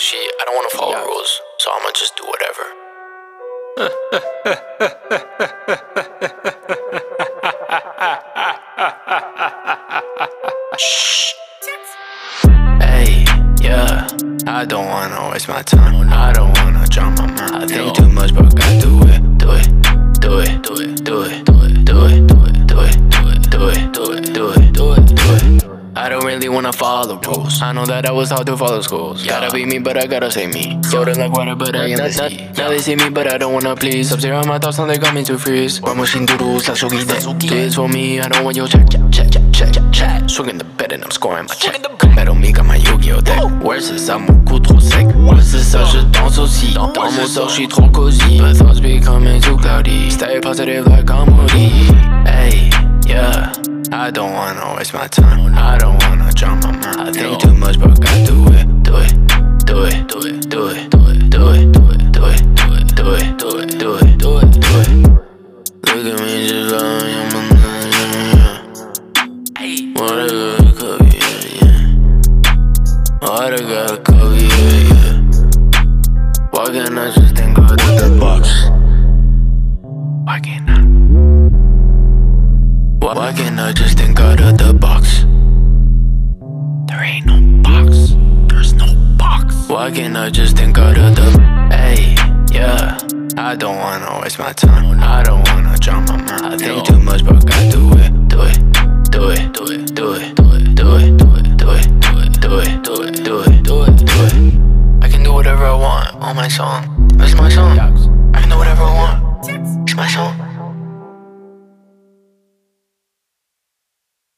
shit. I don't wanna follow Yeah. rules, so I'ma just do whatever. Shh. Hey, yeah. I don't wanna waste my time. I don't wanna drown my mind. I think too much, but gotta do it. Do it. Do it. Do it. Do it. hate when I follow the rules. I know that I was taught to follow schools. Yeah. Gotta be me, but I gotta say me. Floated like water, but I am the sea. Now they see me, but I don't wanna please. Sub-zero my thoughts, now they got me to freeze. Vamos sin doodles, like Shogi Day. Do for me, I don't want your check, check, check, check, check, check, check. Swinging the bed and I'm scoring my check. Come battle me, got my Yu-Gi-Oh deck. Worse is I'm beaucoup trop sec. Worse is ça, je danse aussi. Dans mon sort, je trop cosy. My thoughts becoming too cloudy. Stay positive like I'm Moody. Hey, yeah. I don't wanna waste my time. I don't wanna drown my mind. I think too much, but gotta do it, do it, do it, do it, do it, do it, do it, do it, do it, do it, do it, do it, do it, do it, do it. Look at me just like I'm a Hey, what I gotta yeah, yeah. What I gotta yeah, yeah. Why can't I just think out of the box? Why can't I? Why can't I just think out of the box? Can't I just think out of the Hey, yeah. I don't wanna waste my time. I don't wanna drown my mind. I think too much, but I gotta do it. Do it. Do it. Do it. Do it. Do it. Do it. Do it. Do it. Do it. Do it. Do it. Do it. Do it. I can do whatever I want on my song. That's my song.